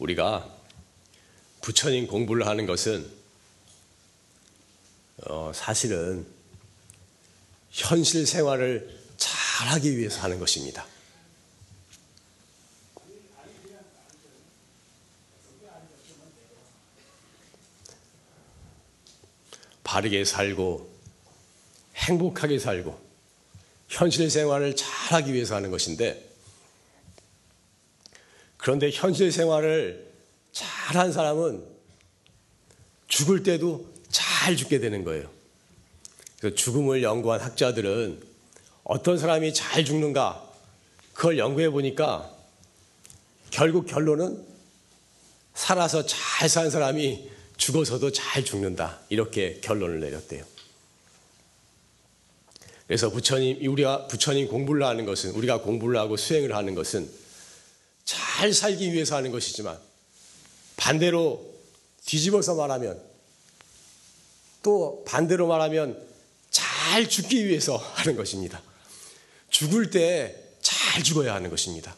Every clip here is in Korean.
우리가 부처님 공부를 하는 것은 어, 사실은 현실 생활을 잘하기 위해서 하는 것입니다. 바르게 살고 행복하게 살고 현실 생활을 잘하기 위해서 하는 것인데 그런데 현실 생활을 잘한 사람은 죽을 때도 잘 죽게 되는 거예요. 그래서 죽음을 연구한 학자들은 어떤 사람이 잘 죽는가 그걸 연구해 보니까 결국 결론은 살아서 잘 산 사람이 죽어서도 잘 죽는다. 이렇게 결론을 내렸대요. 그래서 부처님, 우리가 부처님 공부를 하는 것은, 우리가 공부를 하고 수행을 하는 것은 잘 살기 위해서 하는 것이지만 반대로 뒤집어서 말하면 또 반대로 말하면 잘 죽기 위해서 하는 것입니다. 죽을 때 잘 죽어야 하는 것입니다.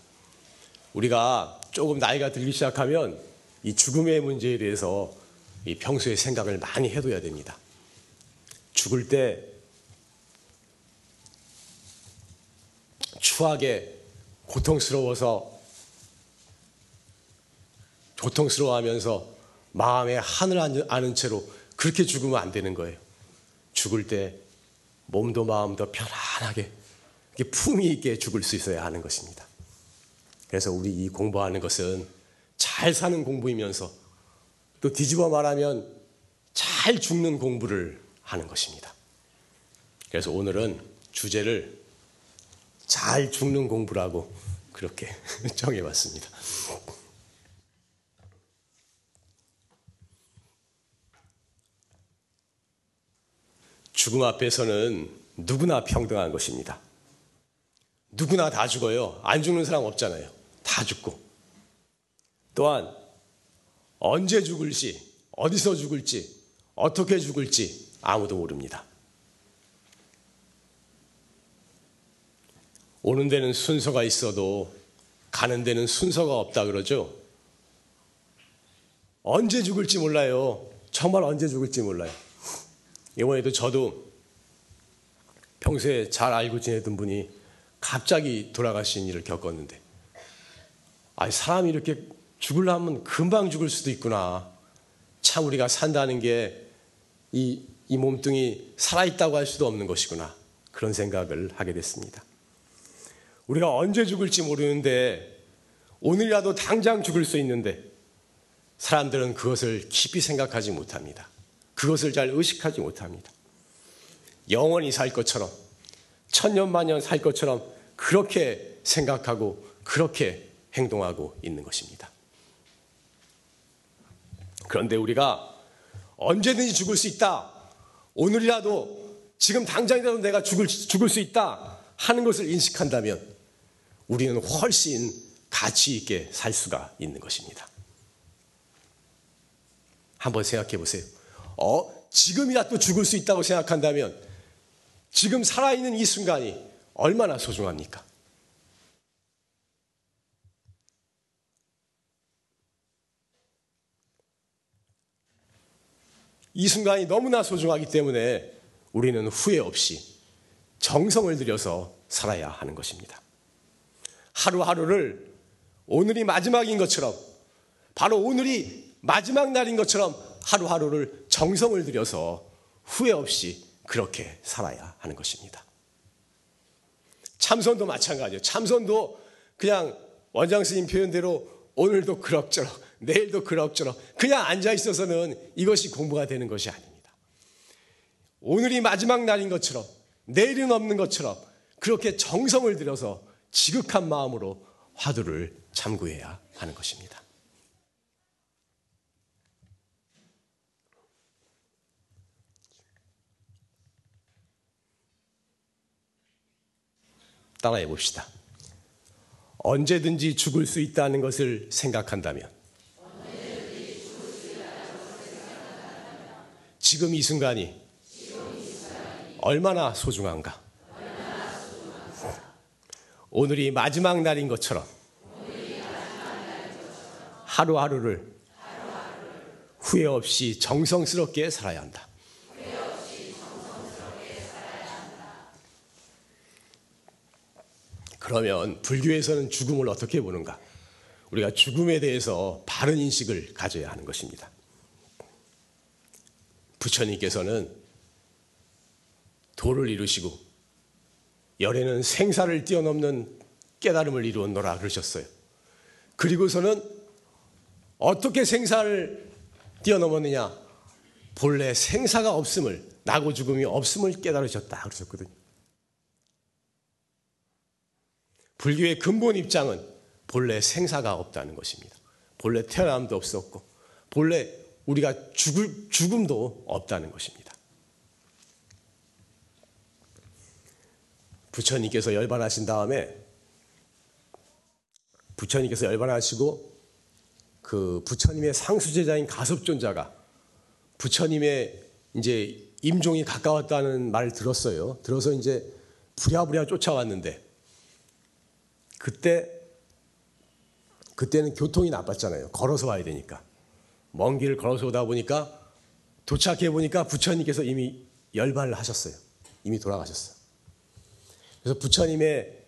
우리가 조금 나이가 들기 시작하면 이 죽음의 문제에 대해서 이 평소에 생각을 많이 해둬야 됩니다. 죽을 때 추하게 고통스러워서 고통스러워하면서 마음에 한을 아는 채로 그렇게 죽으면 안 되는 거예요. 죽을 때 몸도 마음도 편안하게 품위 있게 죽을 수 있어야 하는 것입니다. 그래서 우리 이 공부하는 것은 잘 사는 공부이면서 또 뒤집어 말하면 잘 죽는 공부를 하는 것입니다. 그래서 오늘은 주제를 잘 죽는 공부라고 그렇게 정해봤습니다. 죽음 앞에서는 누구나 평등한 것입니다. 누구나 다 죽어요. 안 죽는 사람 없잖아요. 다 죽고. 또한 언제 죽을지, 어디서 죽을지, 어떻게 죽을지 아무도 모릅니다. 오는 데는 순서가 있어도 가는 데는 순서가 없다 그러죠. 언제 죽을지 몰라요. 정말 언제 죽을지 몰라요. 이번에도 저도 평소에 잘 알고 지내던 분이 갑자기 돌아가신 일을 겪었는데, 아, 사람이 이렇게 죽을라면 금방 죽을 수도 있구나. 참 우리가 산다는 게 이, 이 몸뚱이 살아있다고 할 수도 없는 것이구나. 그런 생각을 하게 됐습니다. 우리가 언제 죽을지 모르는데, 오늘이라도 당장 죽을 수 있는데, 사람들은 그것을 깊이 생각하지 못합니다. 그것을 잘 의식하지 못합니다. 영원히 살 것처럼, 천년만년 살 것처럼 그렇게 생각하고 그렇게 행동하고 있는 것입니다. 그런데 우리가 언제든지 죽을 수 있다. 오늘이라도 지금 당장이라도 내가 죽을, 죽을 수 있다. 하는 것을 인식한다면 우리는 훨씬 가치 있게 살 수가 있는 것입니다. 한번 생각해 보세요. 어, 지금이라도 죽을 수 있다고 생각한다면 지금 살아있는 이 순간이 얼마나 소중합니까? 이 순간이 너무나 소중하기 때문에 우리는 후회 없이 정성을 들여서 살아야 하는 것입니다. 하루하루를 오늘이 마지막인 것처럼 바로 오늘이 마지막 날인 것처럼 하루하루를 정성을 들여서 후회 없이 그렇게 살아야 하는 것입니다. 참선도 마찬가지예요. 참선도 그냥 원장 스님 표현대로 오늘도 그럭저럭, 내일도 그럭저럭 그냥 앉아 있어서는 이것이 공부가 되는 것이 아닙니다. 오늘이 마지막 날인 것처럼 내일은 없는 것처럼 그렇게 정성을 들여서 지극한 마음으로 화두를 참구해야 하는 것입니다. 따라해 봅시다. 언제든지 죽을 수 있다는 것을 생각한다면, 지금 이 순간이 얼마나 소중한가? 오늘이 마지막 날인 것처럼 하루하루를 후회 없이 정성스럽게 살아야 한다. 그러면 불교에서는 죽음을 어떻게 보는가? 우리가 죽음에 대해서 바른 인식을 가져야 하는 것입니다. 부처님께서는 도를 이루시고 열에는 생사를 뛰어넘는 깨달음을 이루었노라 그러셨어요. 그리고서는 어떻게 생사를 뛰어넘었느냐? 본래 생사가 없음을 나고 죽음이 없음을 깨달으셨다 그러셨거든요. 불교의 근본 입장은 본래 생사가 없다는 것입니다. 본래 태어남도 없었고 본래 우리가 죽을 죽음도 없다는 것입니다. 부처님께서 열반하신 다음에 부처님께서 열반하시고 그 부처님의 상수제자인 가섭존자가 부처님의 이제 임종이 가까웠다는 말을 들었어요. 들어서 이제 부랴부랴 쫓아왔는데 그때 그때는 교통이 나빴잖아요. 걸어서 와야 되니까 먼 길을 걸어서 오다 보니까 도착해 보니까 부처님께서 이미 열반을 하셨어요. 이미 돌아가셨어요. 그래서 부처님의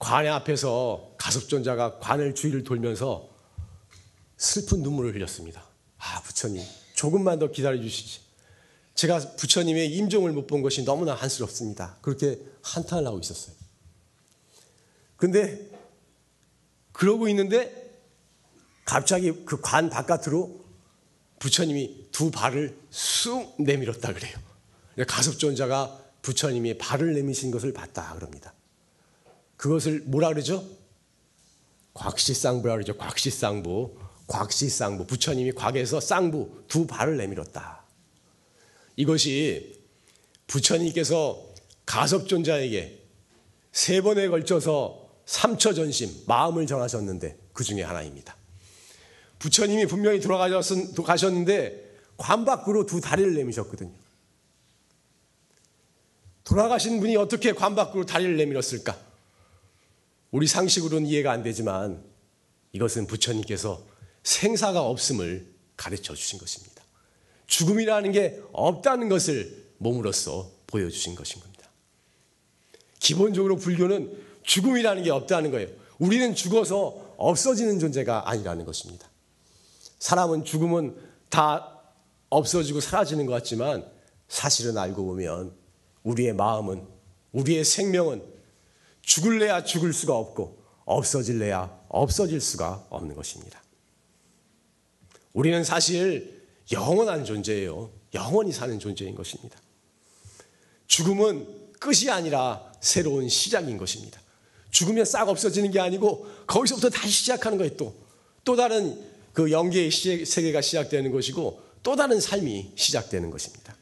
관의 앞에서 가섭존자가 관을 주위를 돌면서 슬픈 눈물을 흘렸습니다. 아, 부처님, 조금만 더 기다려 주시지. 제가 부처님의 임종을 못 본 것이 너무나 한스럽습니다. 그렇게 한탄을 하고 있었어요. 근데 그러고 있는데 갑자기 그 관 바깥으로 부처님이 두 발을 쑥 내밀었다 그래요. 가섭존자가 부처님이 발을 내미신 것을 봤다 그럽니다. 그것을 뭐라 그러죠? 곽시쌍부라 그러죠. 곽시쌍부. 곽시쌍부. 부처님이 곽에서 쌍부 두 발을 내밀었다. 이것이 부처님께서 가섭존자에게 세 번에 걸쳐서 삼처 전심, 마음을 정하셨는데 그 중에 하나입니다. 부처님이 분명히 돌아가셨는데 관 밖으로 두 다리를 내미셨거든요. 돌아가신 분이 어떻게 관 밖으로 다리를 내밀었을까? 우리 상식으로는 이해가 안 되지만 이것은 부처님께서 생사가 없음을 가르쳐 주신 것입니다. 죽음이라는 게 없다는 것을 몸으로써 보여주신 것인 겁니다. 기본적으로 불교는 죽음이라는 게 없다는 거예요. 우리는 죽어서 없어지는 존재가 아니라는 것입니다. 사람은 죽음은 다 없어지고 사라지는 것 같지만 사실은 알고 보면 우리의 마음은 우리의 생명은 죽을래야 죽을 수가 없고 없어질래야 없어질 수가 없는 것입니다. 우리는 사실 영원한 존재예요. 영원히 사는 존재인 것입니다. 죽음은 끝이 아니라 새로운 시작인 것입니다. 죽으면 싹 없어지는 게 아니고 거기서부터 다시 시작하는 거예요. 또, 또 다른 그 영계의 세계가 시작되는 것이고 또 다른 삶이 시작되는 것입니다.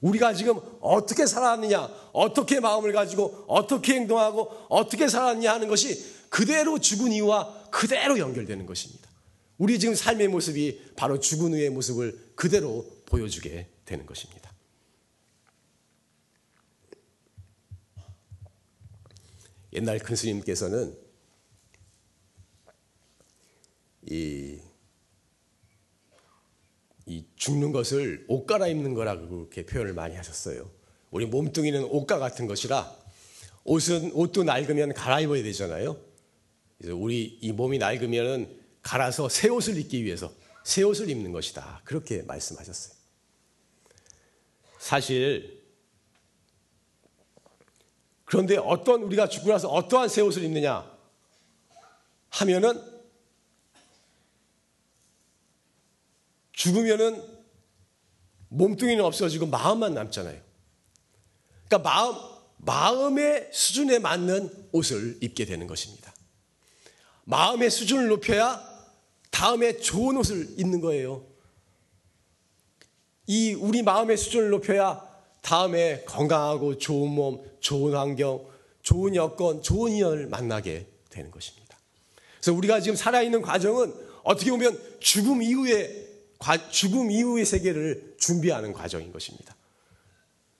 우리가 지금 어떻게 살았느냐, 어떻게 마음을 가지고 어떻게 행동하고 어떻게 살았느냐 하는 것이 그대로 죽은 이유와 그대로 연결되는 것입니다. 우리 지금 삶의 모습이 바로 죽은 후의 모습을 그대로 보여주게 되는 것입니다. 옛날 큰 스님께서는 이 이 죽는 것을 옷 갈아입는 거라고 그렇게 표현을 많이 하셨어요. 우리 몸뚱이는 옷과 같은 것이라 옷은 옷도 낡으면 갈아입어야 되잖아요. 그래서 우리 이 몸이 낡으면은 갈아서 새 옷을 입기 위해서 새 옷을 입는 것이다. 그렇게 말씀하셨어요. 사실 그런데 어떤 우리가 죽고 나서 어떠한 새 옷을 입느냐 하면은 죽으면은 몸뚱이는 없어지고 마음만 남잖아요. 그러니까 마음, 마음의 수준에 맞는 옷을 입게 되는 것입니다. 마음의 수준을 높여야 다음에 좋은 옷을 입는 거예요. 이 우리 마음의 수준을 높여야 다음에 건강하고 좋은 몸, 좋은 환경, 좋은 여건, 좋은 인연을 만나게 되는 것입니다. 그래서 우리가 지금 살아있는 과정은 어떻게 보면 죽음 이후에 죽음 이후의 세계를 준비하는 과정인 것입니다.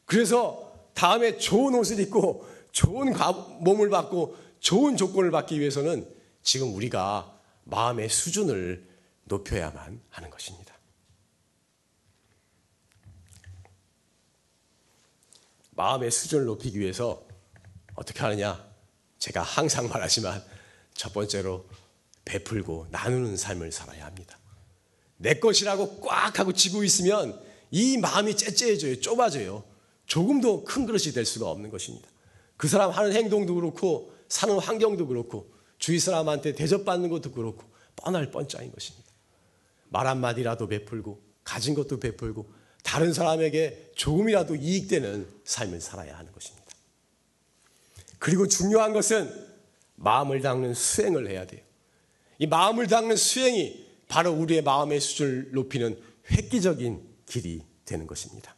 그래서 다음에 좋은 옷을 입고 좋은 몸을 받고 좋은 조건을 받기 위해서는 지금 우리가 마음의 수준을 높여야만 하는 것입니다. 마음의 수준을 높이기 위해서 어떻게 하느냐? 제가 항상 말하지만 첫 번째로 베풀고 나누는 삶을 살아야 합니다. 내 것이라고 꽉 하고 쥐고 있으면 이 마음이 째째해져요. 좁아져요. 조금도 큰 그릇이 될 수가 없는 것입니다. 그 사람 하는 행동도 그렇고 사는 환경도 그렇고 주위 사람한테 대접받는 것도 그렇고 뻔할 뻔짜인 것입니다. 말 한마디라도 베풀고 가진 것도 베풀고 다른 사람에게 조금이라도 이익되는 삶을 살아야 하는 것입니다. 그리고 중요한 것은 마음을 닦는 수행을 해야 돼요. 이 마음을 닦는 수행이 바로 우리의 마음의 수준을 높이는 획기적인 길이 되는 것입니다.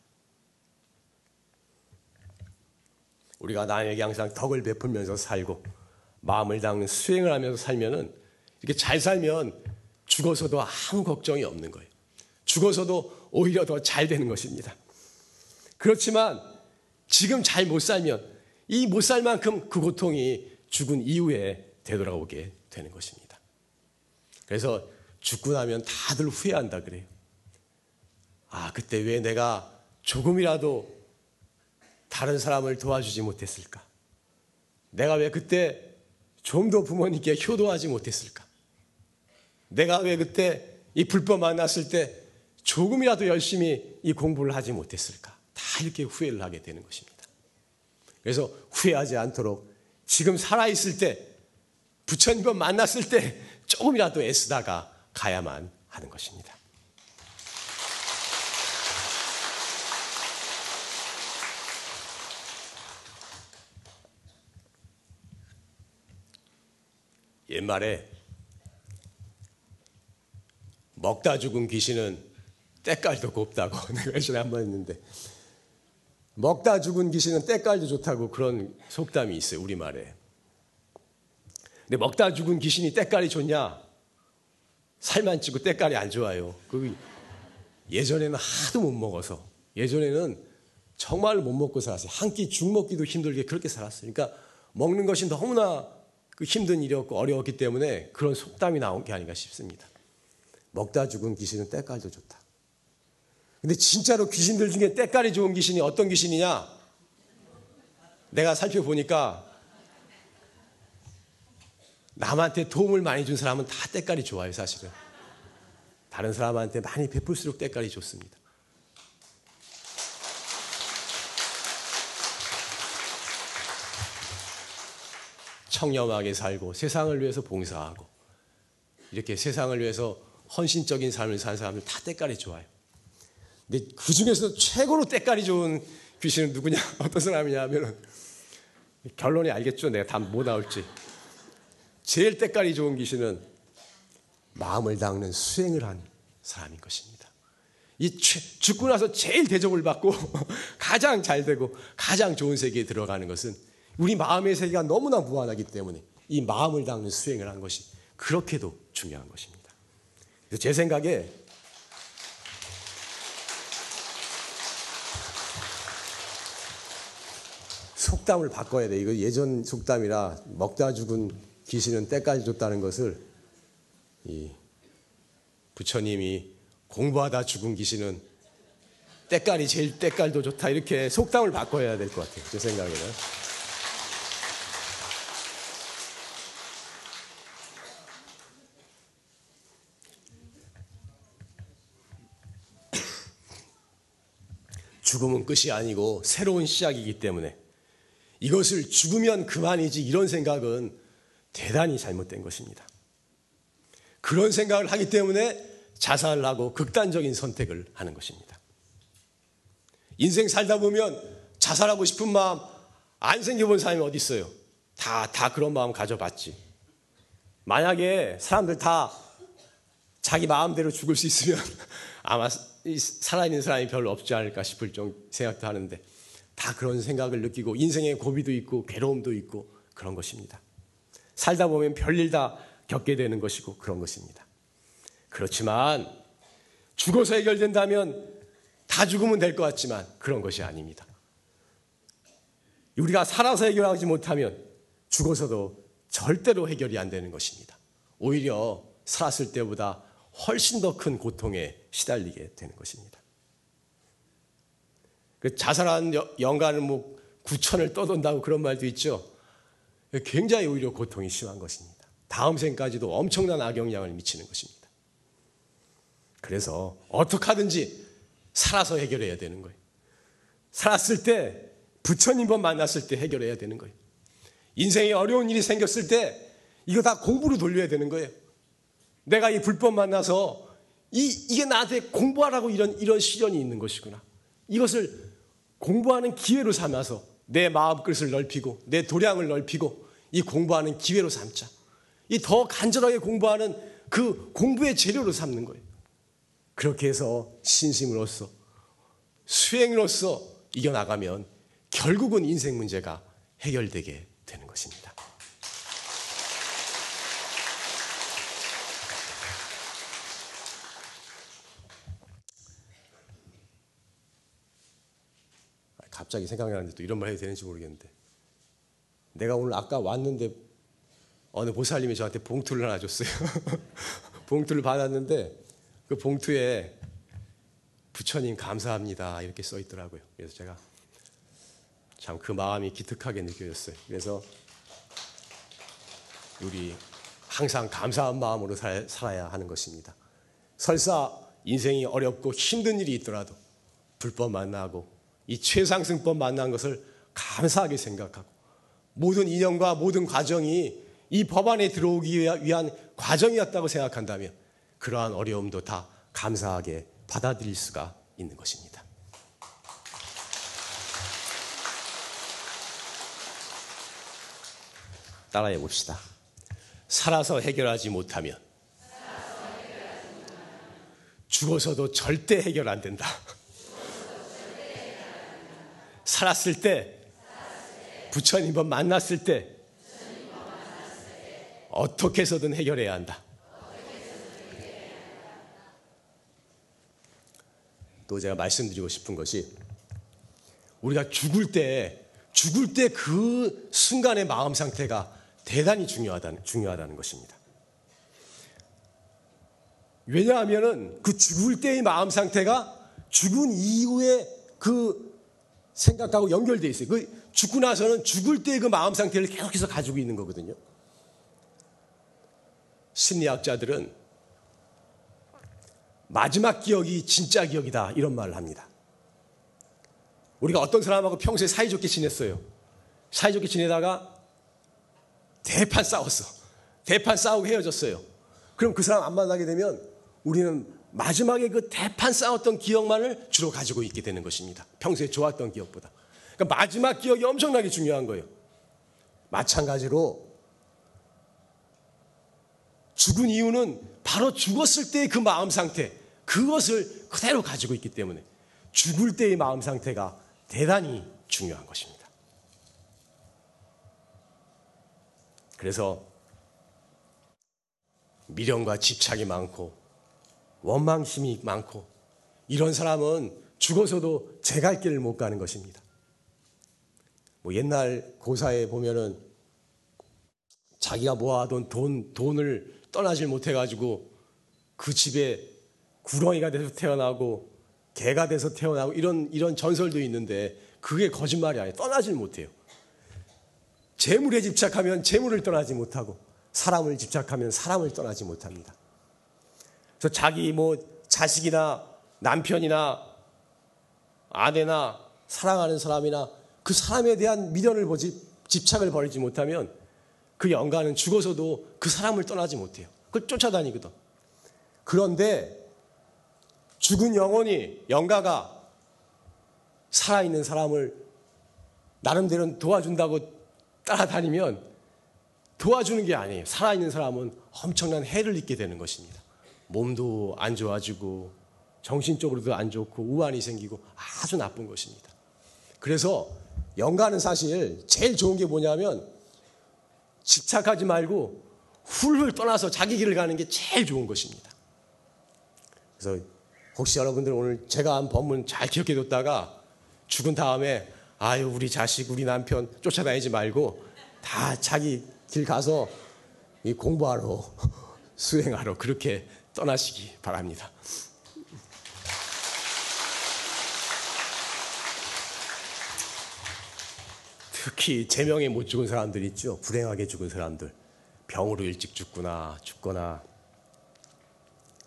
우리가 나에게 항상 덕을 베풀면서 살고 마음을 닦는 수행을 하면서 살면은 이렇게 잘 살면 죽어서도 아무 걱정이 없는 거예요. 죽어서도 오히려 더 잘 되는 것입니다. 그렇지만 지금 잘 못 살면 이 못 살 만큼 그 고통이 죽은 이후에 되돌아오게 되는 것입니다. 그래서 죽고 나면 다들 후회한다 그래요. 아, 그때 왜 내가 조금이라도 다른 사람을 도와주지 못했을까? 내가 왜 그때 좀 더 부모님께 효도하지 못했을까? 내가 왜 그때 이 불법 만났을 때 조금이라도 열심히 이 공부를 하지 못했을까? 다 이렇게 후회를 하게 되는 것입니다. 그래서 후회하지 않도록 지금 살아있을 때, 부처님과 만났을 때 조금이라도 애쓰다가 가야만 하는 것입니다. 옛말에 먹다 죽은 귀신은 때깔도 곱다고 내가 예전에 한 번 했는데. 먹다 죽은 귀신은 때깔도 좋다고 그런 속담이 있어요 우리말에. 근데 먹다 죽은 귀신이 때깔이 좋냐? 살만 찌고 때깔이 안 좋아요. 그 예전에는 하도 못 먹어서. 예전에는 정말 못 먹고 살았어요. 한 끼 죽 먹기도 힘들게 그렇게 살았어요. 그러니까 먹는 것이 너무나 그 힘든 일이었고 어려웠기 때문에 그런 속담이 나온 게 아닌가 싶습니다. 먹다 죽은 귀신은 때깔도 좋다. 근데 진짜로 귀신들 중에 때깔이 좋은 귀신이 어떤 귀신이냐? 내가 살펴보니까 남한테 도움을 많이 준 사람은 다 때깔이 좋아요, 사실은. 다른 사람한테 많이 베풀수록 때깔이 좋습니다. 청렴하게 살고 세상을 위해서 봉사하고 이렇게 세상을 위해서 헌신적인 삶을 사는 사람들 다 때깔이 좋아요. 근데 그 중에서 최고로 때깔이 좋은 귀신은 누구냐? 어떤 사람이냐 하면은 결론이 알겠죠? 내가 다뭐 나올지. 제일 때깔이 좋은 귀신은 마음을 닦는 수행을 한 사람인 것입니다. 이 죽고 나서 제일 대접을 받고 가장 잘 되고 가장 좋은 세계에 들어가는 것은 우리 마음의 세계가 너무나 무한하기 때문에 이 마음을 닦는 수행을 한 것이 그렇게도 중요한 것입니다. 제 생각에 속담을 바꿔야 돼. 이거 예전 속담이라 먹다 죽은 귀신은 때까지 줬다는 것을 이 부처님이 공부하다 죽은 귀신은 때깔이 제일 때깔도 좋다 이렇게 속담을 바꿔야 될 것 같아요. 제 생각에는. 죽음은 끝이 아니고 새로운 시작이기 때문에 이것을 죽으면 그만이지 이런 생각은 대단히 잘못된 것입니다. 그런 생각을 하기 때문에 자살을 하고 극단적인 선택을 하는 것입니다. 인생 살다 보면 자살하고 싶은 마음 안 생겨본 사람이 어디 있어요? 다, 다 그런 마음 가져봤지. 만약에 사람들 다 자기 마음대로 죽을 수 있으면 아마 살아있는 사람이 별로 없지 않을까 싶을 정 생각도 하는데 다 그런 생각을 느끼고 인생의 고비도 있고 괴로움도 있고 그런 것입니다. 살다 보면 별일 다 겪게 되는 것이고 그런 것입니다. 그렇지만 죽어서 해결된다면 다 죽으면 될 것 같지만 그런 것이 아닙니다. 우리가 살아서 해결하지 못하면 죽어서도 절대로 해결이 안 되는 것입니다. 오히려 살았을 때보다 훨씬 더 큰 고통에 시달리게 되는 것입니다. 그 자살한 영가는 뭐 구천을 떠돈다고 그런 말도 있죠. 굉장히 오히려 고통이 심한 것입니다. 다음 생까지도 엄청난 악영향을 미치는 것입니다. 그래서 어떻게 하든지 살아서 해결해야 되는 거예요. 살았을 때 부처님번 만났을 때 해결해야 되는 거예요. 인생에 어려운 일이 생겼을 때 이거 다 공부로 돌려야 되는 거예요. 내가 이 불법 만나서 이, 이게 나한테 공부하라고 이런, 이런 시련이 있는 것이구나. 이것을 공부하는 기회로 삼아서 내 마음끝을 넓히고 내 도량을 넓히고 이 공부하는 기회로 삼자. 이 더 간절하게 공부하는 그 공부의 재료로 삼는 거예요. 그렇게 해서 신심으로써 수행으로서 이겨나가면 결국은 인생 문제가 해결되게 되는 것입니다. 갑자기 생각나는데 또 이런 말 해도 되는지 모르겠는데 내가 오늘 아까 왔는데 어느 보살님이 저한테 봉투를 하나 줬어요. 봉투를 받았는데 그 봉투에 부처님 감사합니다 이렇게 써 있더라고요. 그래서 제가 참 그 마음이 기특하게 느껴졌어요. 그래서 우리 항상 감사한 마음으로 살, 살아야 하는 것입니다. 설사 인생이 어렵고 힘든 일이 있더라도 불법 만나고 이 최상승법 만난 것을 감사하게 생각하고 모든 인연과 모든 과정이 이 법 안에 들어오기 위한 과정이었다고 생각한다면 그러한 어려움도 다 감사하게 받아들일 수가 있는 것입니다. 따라해 봅시다. 살아서 해결하지 못하면 죽어서도 절대 해결 안 된다. 살았을 때, 부처님과 만났을 때, 어떻게 해서든 해결해야 한다. 또 제가 말씀드리고 싶은 것이 우리가 죽을 때, 죽을 때 그 순간의 마음 상태가 대단히 중요하다는, 중요하다는 것입니다. 왜냐하면은 그 죽을 때의 마음 상태가 죽은 이후에 그 생각하고 연결돼 있어요. 그 죽고 나서는 죽을 때그 마음 상태를 계속해서 가지고 있는 거거든요. 심리학자들은 마지막 기억이 진짜 기억이다 이런 말을 합니다. 우리가 어떤 사람하고 평소에 사이좋게 지냈어요. 사이좋게 지내다가 대판 싸웠어. 대판 싸우고 헤어졌어요. 그럼 그 사람 안 만나게 되면 우리는 마지막에 그 대판 싸웠던 기억만을 주로 가지고 있게 되는 것입니다. 평소에 좋았던 기억보다. 그러니까 마지막 기억이 엄청나게 중요한 거예요. 마찬가지로 죽은 이유는 바로 죽었을 때의 그 마음 상태, 그것을 그대로 가지고 있기 때문에 죽을 때의 마음 상태가 대단히 중요한 것입니다. 그래서 미련과 집착이 많고 원망심이 많고 이런 사람은 죽어서도 제 갈 길을 못 가는 것입니다. 뭐 옛날 고사에 보면은 자기가 모아둔 돈, 돈을 떠나질 못해가지고 그 집에 구렁이가 돼서 태어나고 개가 돼서 태어나고 이런, 이런 전설도 있는데 그게 거짓말이 아니에요. 떠나질 못해요. 재물에 집착하면 재물을 떠나지 못하고 사람을 집착하면 사람을 떠나지 못합니다. 그래서 자기 뭐 자식이나 남편이나 아내나 사랑하는 사람이나 그 사람에 대한 미련을 보지 집착을 버리지 못하면 그 영가는 죽어서도 그 사람을 떠나지 못해요. 그걸 쫓아다니거든. 그런데 죽은 영혼이 영가가 살아있는 사람을 나름대로 도와준다고 따라다니면 도와주는 게 아니에요. 살아있는 사람은 엄청난 해를 입게 되는 것입니다. 몸도 안 좋아지고 정신적으로도 안 좋고 우환이 생기고 아주 나쁜 것입니다. 그래서 영가는 사실 제일 좋은 게 뭐냐면 집착하지 말고 훌훌 떠나서 자기 길을 가는 게 제일 좋은 것입니다. 그래서 혹시 여러분들 오늘 제가 한 법문 잘 기억해 뒀다가 죽은 다음에 아유 우리 자식 우리 남편 쫓아다니지 말고 다 자기 길 가서 공부하러 수행하러 그렇게 떠나시기 바랍니다. 특히 제명에 못 죽은 사람들 있죠. 불행하게 죽은 사람들. 병으로 일찍 죽거나 죽거나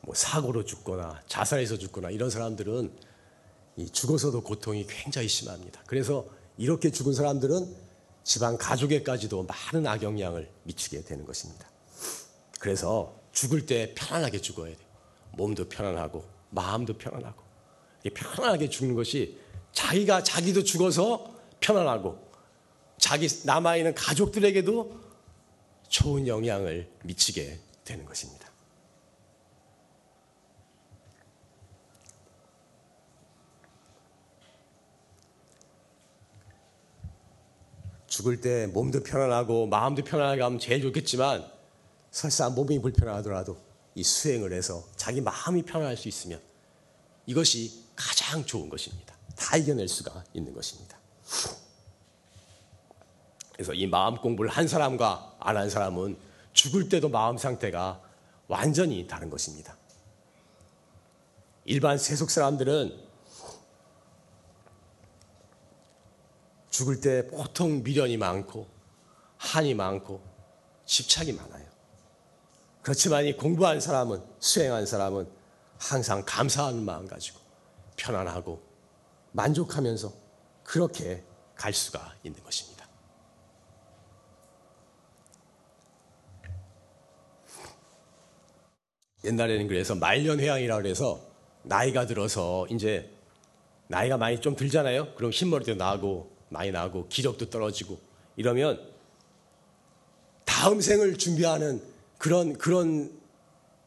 뭐 사고로 죽거나 자살해서 죽거나 이런 사람들은 죽어서도 고통이 굉장히 심합니다. 그래서 이렇게 죽은 사람들은 집안 가족에까지도 많은 악영향을 미치게 되는 것입니다. 그래서 죽을 때 편안하게 죽어야 돼요. 몸도 편안하고 마음도 편안하고 편안하게 죽는 것이 자기가 자기도 죽어서 편안하고 자기 남아 있는 가족들에게도 좋은 영향을 미치게 되는 것입니다. 죽을 때 몸도 편안하고 마음도 편안하게 하면 제일 좋겠지만 설사 몸이 불편하더라도 이 수행을 해서 자기 마음이 편안할 수 있으면 이것이 가장 좋은 것입니다. 다 이겨낼 수가 있는 것입니다. 그래서 이 마음 공부를 한 사람과 안 한 사람은 죽을 때도 마음 상태가 완전히 다른 것입니다. 일반 세속 사람들은 죽을 때 보통 미련이 많고 한이 많고 집착이 많아요. 그렇지만 이 공부한 사람은 수행한 사람은 항상 감사하는 마음 가지고 편안하고 만족하면서 그렇게 갈 수가 있는 것입니다. 옛날에는 그래서 말년회양이라 그래서 나이가 들어서 이제 나이가 많이 좀 들잖아요. 그럼 흰머리도 나고 많이 나고 기력도 떨어지고 이러면 다음 생을 준비하는 그런 그런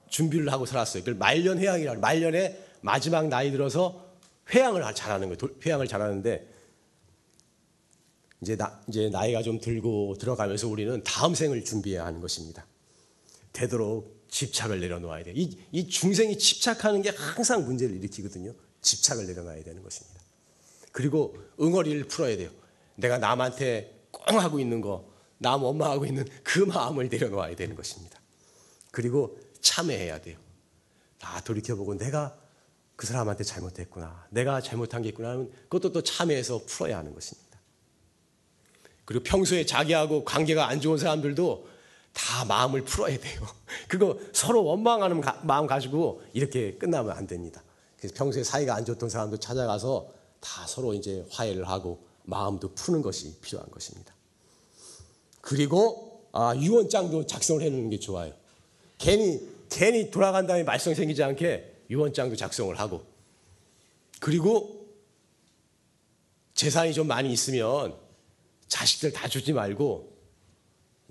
준비를 하고 살았어요. 그걸 말년 회양이라 말년에 마지막 나이 들어서 회양을 잘하는 거예요. 회양을 잘하는데 이제 나, 이제 나이가 좀 들고 들어가면서 우리는 다음 생을 준비해야 하는 것입니다. 되도록 집착을 내려놓아야 돼요. 이, 이 중생이 집착하는 게 항상 문제를 일으키거든요. 집착을 내려놔야 되는 것입니다. 그리고 응어리를 풀어야 돼요. 내가 남한테 꽁 하고 있는 거, 남 원망하고 있는 그 마음을 내려놓아야 되는 것입니다. 그리고 참회해야 돼요. 다 돌이켜보고 내가 그 사람한테 잘못했구나. 내가 잘못한 게 있구나 하면 그것도 또 참회해서 풀어야 하는 것입니다. 그리고 평소에 자기하고 관계가 안 좋은 사람들도 다 마음을 풀어야 돼요. 그거 서로 원망하는 마음 가지고 이렇게 끝나면 안 됩니다. 그래서 평소에 사이가 안 좋던 사람도 찾아가서 다 서로 이제 화해를 하고 마음도 푸는 것이 필요한 것입니다. 그리고 아, 유언장도 작성을 해놓는 게 좋아요. 괜히 괜히 돌아간 다음에 말썽 생기지 않게 유언장도 작성을 하고 그리고 재산이 좀 많이 있으면 자식들 다 주지 말고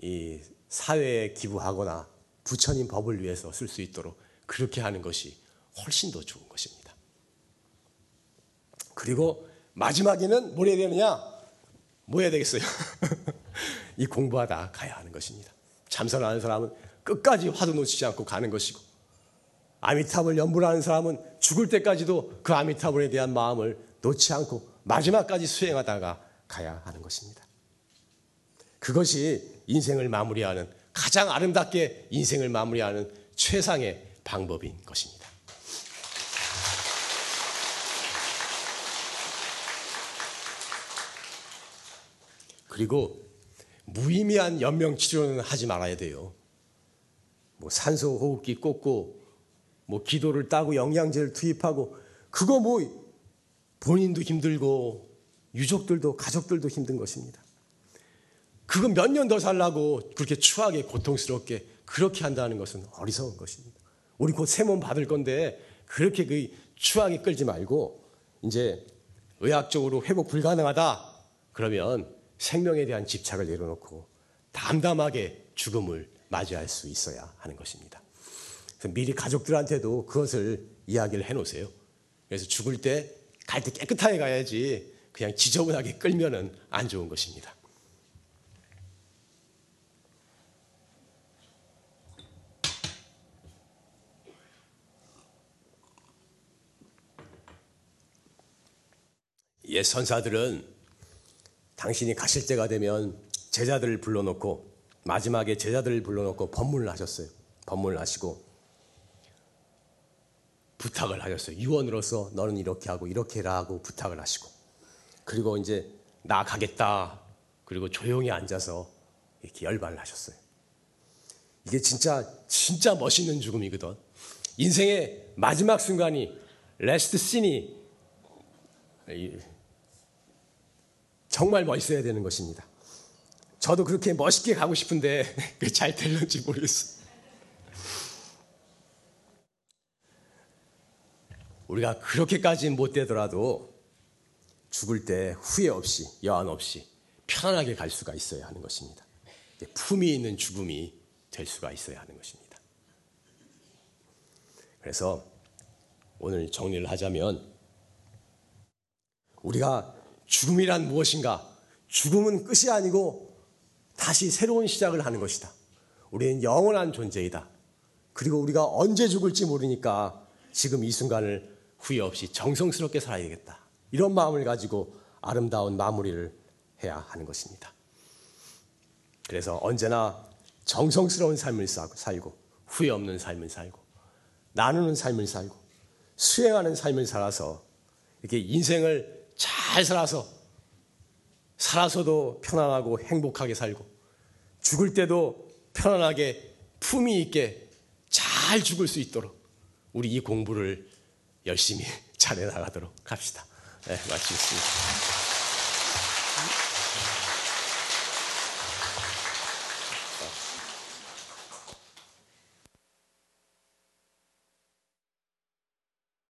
이 사회에 기부하거나 부처님 법을 위해서 쓸 수 있도록 그렇게 하는 것이 훨씬 더 좋은 것입니다. 그리고 마지막에는 뭘 해야 되느냐? 뭐 해야 되겠어요? 이 공부하다 가야 하는 것입니다. 참선하는 사람은 끝까지 화두 놓치지 않고 가는 것이고 아미탑을 연불하는 사람은 죽을 때까지도 그 아미탑을에 대한 마음을 놓지 않고 마지막까지 수행하다가 가야 하는 것입니다. 그것이 인생을 마무리하는 가장 아름답게 인생을 마무리하는 최상의 방법인 것입니다. 그리고 무의미한 연명 치료는 하지 말아야 돼요. 뭐 산소 호흡기 꽂고 뭐 기도를 따고 영양제를 투입하고 그거 뭐 본인도 힘들고 유족들도 가족들도 힘든 것입니다. 그거 몇 년 더 살라고 그렇게 추하게 고통스럽게 그렇게 한다는 것은 어리석은 것입니다. 우리 곧 새 몸 받을 건데 그렇게 그 추하게 끌지 말고 이제 의학적으로 회복 불가능하다 그러면 생명에 대한 집착을 내려놓고 담담하게 죽음을 맞이할 수 있어야 하는 것입니다. 그래서 미리 가족들한테도 그것을 이야기를 해 놓으세요. 그래서 죽을 때 갈 때 깨끗하게 가야지 그냥 지저분하게 끌면은 안 좋은 것입니다. 옛 선사들은 당신이 가실 때가 되면 제자들을 불러놓고 마지막에 제자들을 불러놓고 법문을 하셨어요. 법문을 하시고 부탁을 하셨어요. 유언으로서 너는 이렇게 하고 이렇게 해라 하고 부탁을 하시고 그리고 이제 나 가겠다. 그리고 조용히 앉아서 이렇게 열반을 하셨어요. 이게 진짜 진짜 멋있는 죽음이거든. 인생의 마지막 순간이 레스트 씬이 정말 멋있어야 되는 것입니다. 저도 그렇게 멋있게 가고 싶은데 잘 될런지 모르겠어요. 우리가 그렇게까지는 못 되더라도 죽을 때 후회 없이 여한 없이 편안하게 갈 수가 있어야 하는 것입니다. 품이 있는 죽음이 될 수가 있어야 하는 것입니다. 그래서 오늘 정리를 하자면 우리가 죽음이란 무엇인가? 죽음은 끝이 아니고 다시 새로운 시작을 하는 것이다. 우리는 영원한 존재이다. 그리고 우리가 언제 죽을지 모르니까 지금 이 순간을 후회 없이 정성스럽게 살아야 되겠다. 이런 마음을 가지고 아름다운 마무리를 해야 하는 것입니다. 그래서 언제나 정성스러운 삶을 살고 후회 없는 삶을 살고 나누는 삶을 살고 수행하는 삶을 살아서 이렇게 인생을 잘 살아서 살아서도 편안하고 행복하게 살고 죽을 때도 편안하게 품위 있게 잘 죽을 수 있도록 우리 이 공부를 열심히 잘해 나가도록 합시다. 네, 마치겠습니다.